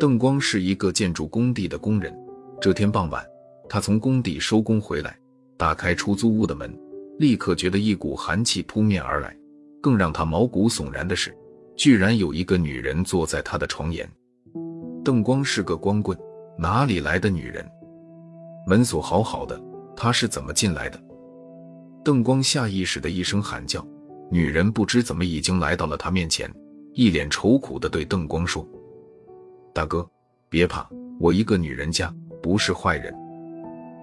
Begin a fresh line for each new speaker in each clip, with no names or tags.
邓光是一个建筑工地的工人。这天傍晚，他从工地收工回来，打开出租屋的门，立刻觉得一股寒气扑面而来。更让他毛骨悚然的是，居然有一个女人坐在他的床沿。邓光是个光棍，哪里来的女人？门锁好好的，他是怎么进来的？邓光下意识的一声喊叫，女人不知怎么已经来到了他面前，一脸愁苦的对邓光说：“大哥，别怕，我一个女人家不是坏人。”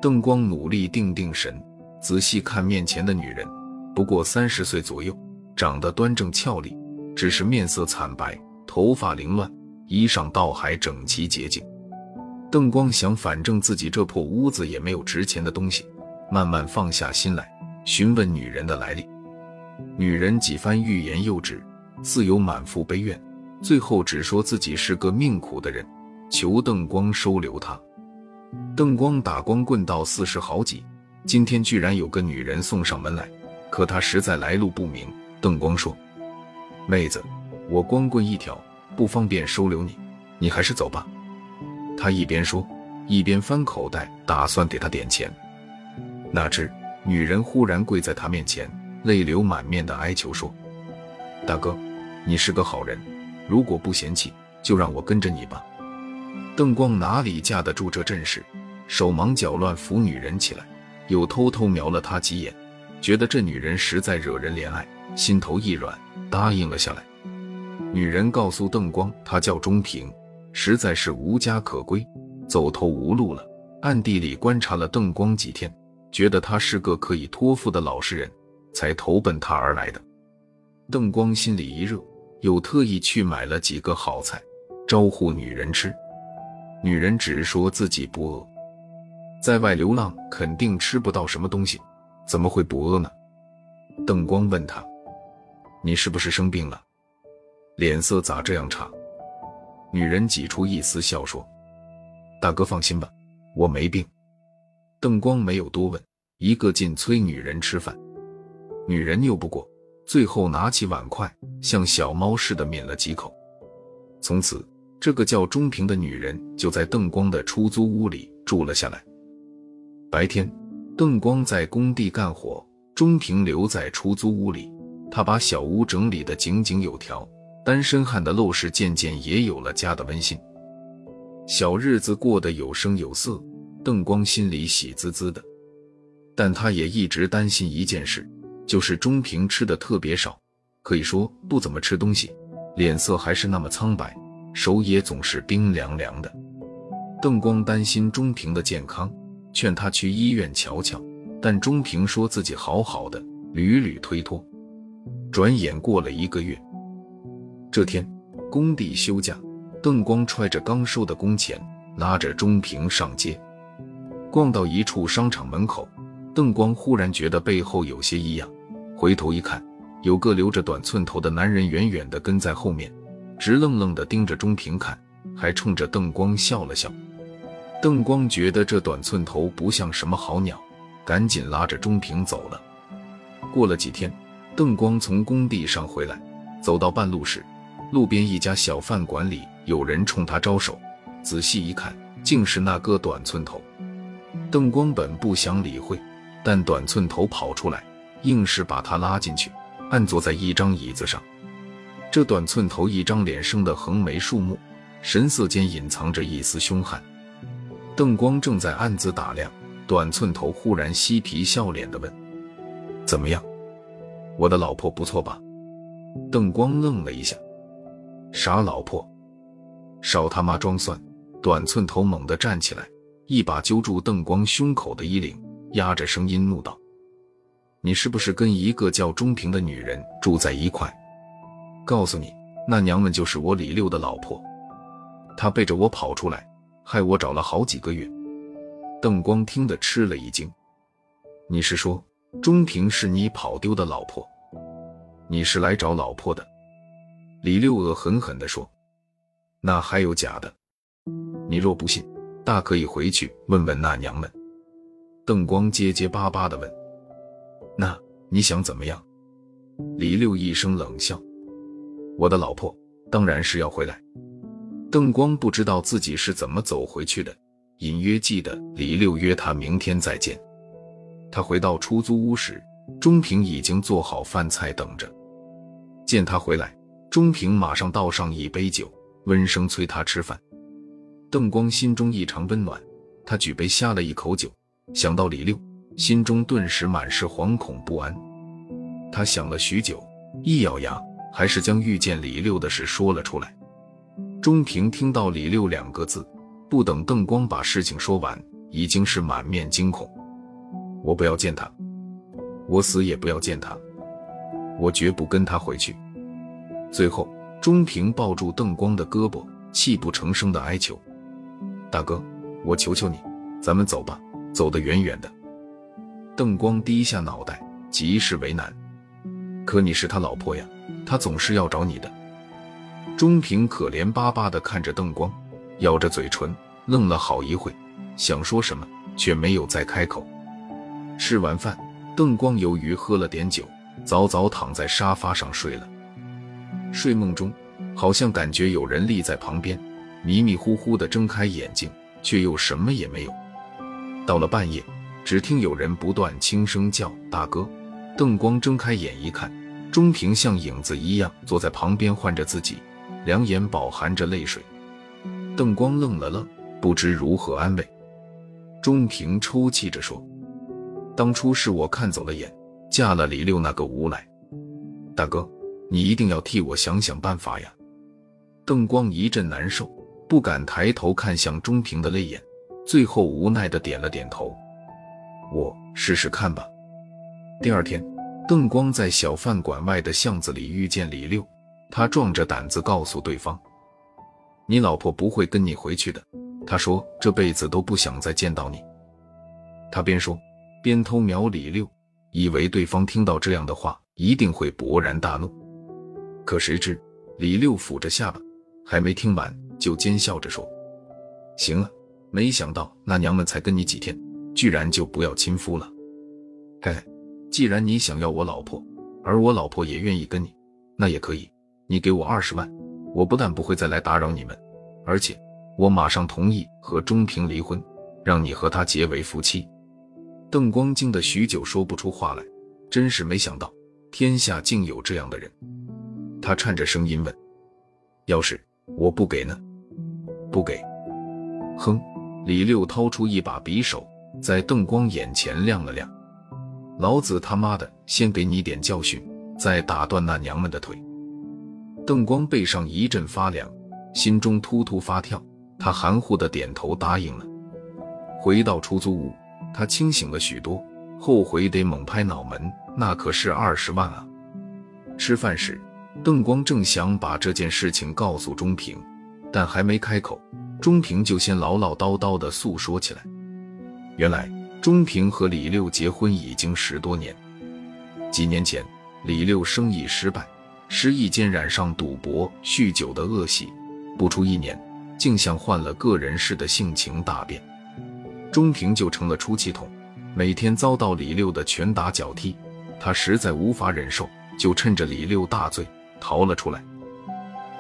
邓光努力定定神，仔细看面前的女人，不过三十岁左右。长得端正俏丽，只是面色惨白，头发凌乱，衣裳倒还整齐洁净。邓光想，反正自己这破屋子也没有值钱的东西，慢慢放下心来，询问女人的来历。女人几番欲言又止，自有满腹悲怨，最后只说自己是个命苦的人，求邓光收留他。邓光打光棍到四十好几，今天居然有个女人送上门来，可他实在来路不明。邓光说：“妹子，我光棍一条，不方便收留你，你还是走吧。”他一边说，一边翻口袋，打算给他点钱。哪知女人忽然跪在他面前，泪流满面的哀求说：“大哥，你是个好人，如果不嫌弃，就让我跟着你吧。”邓光哪里架得住这阵势，手忙脚乱扶女人起来，又偷偷瞄了她几眼，觉得这女人实在惹人怜爱。心头一软，答应了下来。女人告诉邓光，她叫钟平，实在是无家可归，走投无路了。暗地里观察了邓光几天，觉得他是个可以托付的老实人，才投奔他而来的。邓光心里一热，又特意去买了几个好菜，招呼女人吃。女人只说自己不饿，在外流浪肯定吃不到什么东西，怎么会不饿呢？邓光问他。你是不是生病了？脸色咋这样差？女人挤出一丝笑说：“大哥放心吧，我没病。”邓光没有多问，一个劲催女人吃饭。女人拗不过，最后拿起碗筷，像小猫似的抿了几口。从此，这个叫钟平的女人就在邓光的出租屋里住了下来。白天，邓光在工地干活，钟平留在出租屋里。他把小屋整理得井井有条，单身汉的陋室渐渐也有了家的温馨，小日子过得有声有色。邓光心里喜滋滋的，但他也一直担心一件事，就是钟平吃的特别少，可以说不怎么吃东西，脸色还是那么苍白，手也总是冰凉凉的。邓光担心钟平的健康，劝他去医院瞧瞧，但钟平说自己好好的，屡屡推脱。转眼过了一个月，这天工地休假，邓光揣着刚收的工钱，拉着钟平上街，逛到一处商场门口，邓光忽然觉得背后有些异样，回头一看，有个留着短寸头的男人远远地跟在后面，直愣愣地盯着钟平看，还冲着邓光笑了笑。邓光觉得这短寸头不像什么好鸟，赶紧拉着钟平走了。过了几天。邓光从工地上回来，走到半路时，路边一家小饭馆里有人冲他招手，仔细一看，竟是那个短寸头。邓光本不想理会，但短寸头跑出来，硬是把他拉进去，按坐在一张椅子上。这短寸头一张脸生得横眉竖目，神色间隐藏着一丝凶悍。邓光正在暗自打量，短寸头忽然嬉皮笑脸地问：“怎么样？”我的老婆不错吧？邓光愣了一下，啥老婆？少他妈装蒜！短寸头猛地站起来，一把揪住邓光胸口的衣领，压着声音怒道：“你是不是跟一个叫钟平的女人住在一块？告诉你，那娘们就是我李六的老婆，她背着我跑出来，害我找了好几个月。”邓光听得吃了一惊：“你是说？”钟平是你跑丢的老婆，你是来找老婆的。李六恶狠狠地说：“那还有假的？你若不信，大可以回去问问那娘们。”邓光结结巴巴地问：“那你想怎么样？”李六一声冷笑：“我的老婆当然是要回来。邓光不知道自己是怎么走回去的，隐约记得李六约他明天再见。他回到出租屋时，钟平已经做好饭菜等着。见他回来，钟平马上倒上一杯酒，温声催他吃饭。邓光心中异常温暖，他举杯呷了一口酒，想到李六，心中顿时满是惶恐不安。他想了许久，一咬牙，还是将遇见李六的事说了出来。钟平听到“李六”两个字，不等邓光把事情说完，已经是满面惊恐。我不要见他，我死也不要见他，我绝不跟他回去。最后，钟平抱住邓光的胳膊，泣不成声的哀求。大哥，我求求你，咱们走吧，走得远远的。邓光低下脑袋，极是为难。可你是他老婆呀，他总是要找你的。钟平可怜巴巴地看着邓光，咬着嘴唇，愣了好一会，想说什么，却没有再开口。吃完饭，邓光由于喝了点酒，早早躺在沙发上睡了。睡梦中，好像感觉有人立在旁边。迷迷糊糊地睁开眼睛，却又什么也没有。到了半夜，只听有人不断轻声叫“大哥”。邓光睁开眼一看，钟平像影子一样坐在旁边唤着自己，两眼饱含着泪水。邓光愣了愣，不知如何安慰。钟平抽泣着说：“当初是我看走了眼，嫁了李六那个无赖。大哥，你一定要替我想想办法呀！”邓光一阵难受。不敢抬头看向钟平的泪眼，最后无奈的点了点头。我试试看吧。第二天，邓光在小饭馆外的巷子里遇见李六，他壮着胆子告诉对方：“你老婆不会跟你回去的。”他说：“这辈子都不想再见到你。”他边说边偷瞄李六，以为对方听到这样的话一定会勃然大怒。可谁知李六抚着下巴，还没听完。就奸笑着说：“行了，没想到那娘们才跟你几天，居然就不要亲夫了。嘿嘿，既然你想要我老婆，而我老婆也愿意跟你，那也可以。你给我二十万，我不但不会再来打扰你们，而且我马上同意和钟平离婚，让你和他结为夫妻。”邓光惊得许久说不出话来，真是没想到天下竟有这样的人。他颤着声音问：“要是我不给呢？”不给！哼！李六掏出一把匕首，在邓光眼前亮了亮。老子他妈的先给你点教训，再打断那娘们的腿！邓光背上一阵发凉，心中突突发跳。他含糊的点头答应了。回到出租屋，他清醒了许多，后悔得猛拍脑门，那可是二十万啊！吃饭时，邓光正想把这件事情告诉钟平。但还没开口，钟平就先唠唠叨叨地诉说起来。原来，钟平和李六结婚已经十多年。几年前，李六生意失败，失意间染上赌博、酗酒的恶习，不出一年，竟像患了个人似的性情大变。钟平就成了出气筒，每天遭到李六的拳打脚踢，他实在无法忍受，就趁着李六大醉逃了出来。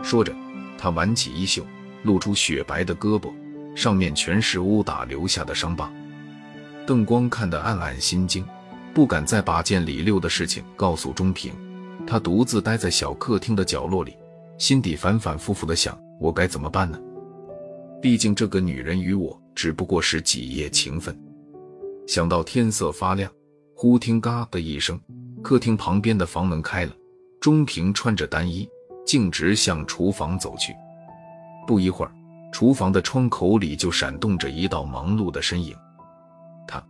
说着。他挽起衣袖，露出雪白的胳膊，上面全是殴打留下的伤疤。邓光看得暗暗心惊，不敢再把见李六的事情告诉钟平。他独自待在小客厅的角落里，心底反反复复的想：我该怎么办呢？毕竟这个女人与我只不过是几夜情分。想到天色发亮，忽听“嘎”的一声，客厅旁边的房门开了，钟平穿着单衣。径直向厨房走去，不一会儿，厨房的窗口里就闪动着一道忙碌的身影。她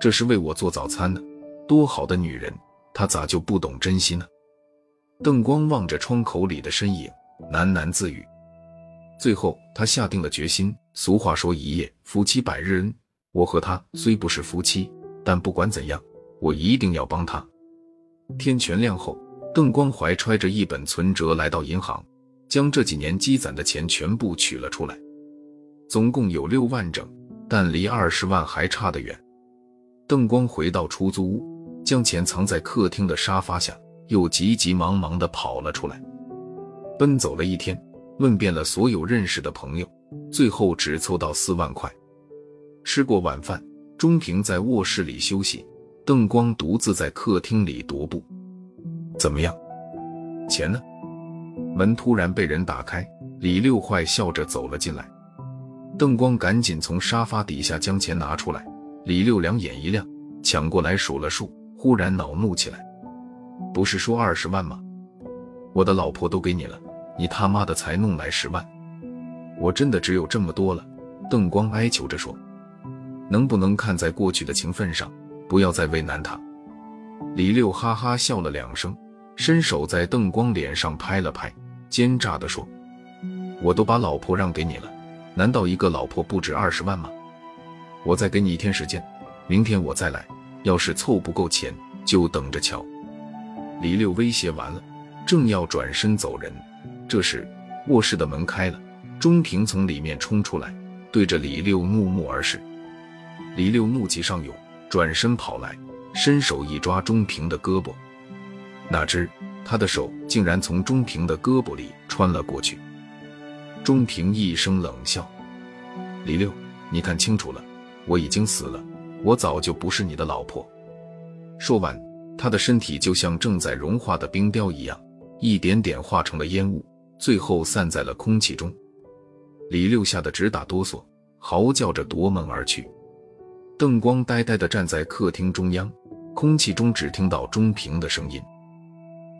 这是为我做早餐呢，多好的女人，她咋就不懂珍惜呢？邓光望着窗口里的身影，喃喃自语。最后，他下定了决心。俗话说：“一夜夫妻百日恩。”我和他虽不是夫妻，但不管怎样，我一定要帮他。天全亮后。邓光怀揣着一本存折来到银行，将这几年积攒的钱全部取了出来，总共有六万整，但离二十万还差得远。邓光回到出租屋，将钱藏在客厅的沙发下，又急急忙忙地跑了出来。奔走了一天，问遍了所有认识的朋友，最后只凑到四万块。吃过晚饭，钟平在卧室里休息，邓光独自在客厅里踱步。怎么样？钱呢？门突然被人打开，李六坏笑着走了进来。邓光赶紧从沙发底下将钱拿出来，李六两眼一亮，抢过来数了数，忽然恼怒起来：“不是说二十万吗？我的老婆都给你了。”你他妈的才弄来十万，我真的只有这么多了。邓光哀求着说：“能不能看在过去的情分上，不要再为难他？”李六哈哈笑了两声，伸手在邓光脸上拍了拍，奸诈地说：“我都把老婆让给你了，难道一个老婆不值二十万吗？我再给你一天时间，明天我再来，要是凑不够钱，就等着瞧。”李六威胁完了，正要转身走人。这时，卧室的门开了，钟平从里面冲出来，对着李六怒目而视。李六怒气上涌，转身跑来，伸手一抓钟平的胳膊，哪知他的手竟然从钟平的胳膊里穿了过去。钟平一声冷笑：“李六，你看清楚了，我已经死了，我早就不是你的老婆。”说完，他的身体就像正在融化的冰雕一样，一点点化成了烟雾。最后散在了空气中，李六吓得直打哆嗦，嚎叫着夺门而去。邓光呆呆地站在客厅中央，空气中只听到钟平的声音。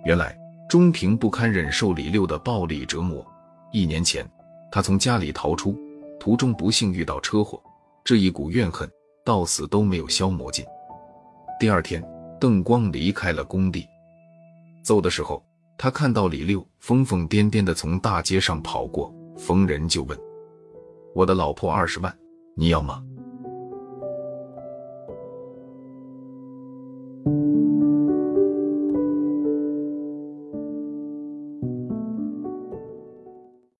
原来钟平不堪忍受李六的暴力折磨，一年前他从家里逃出，途中不幸遇到车祸，这一股怨恨到死都没有消磨尽。第二天，邓光离开了工地，走的时候。他看到李六疯疯癫癫地从大街上跑过，逢人就问：“我的老婆二十万，你要吗？”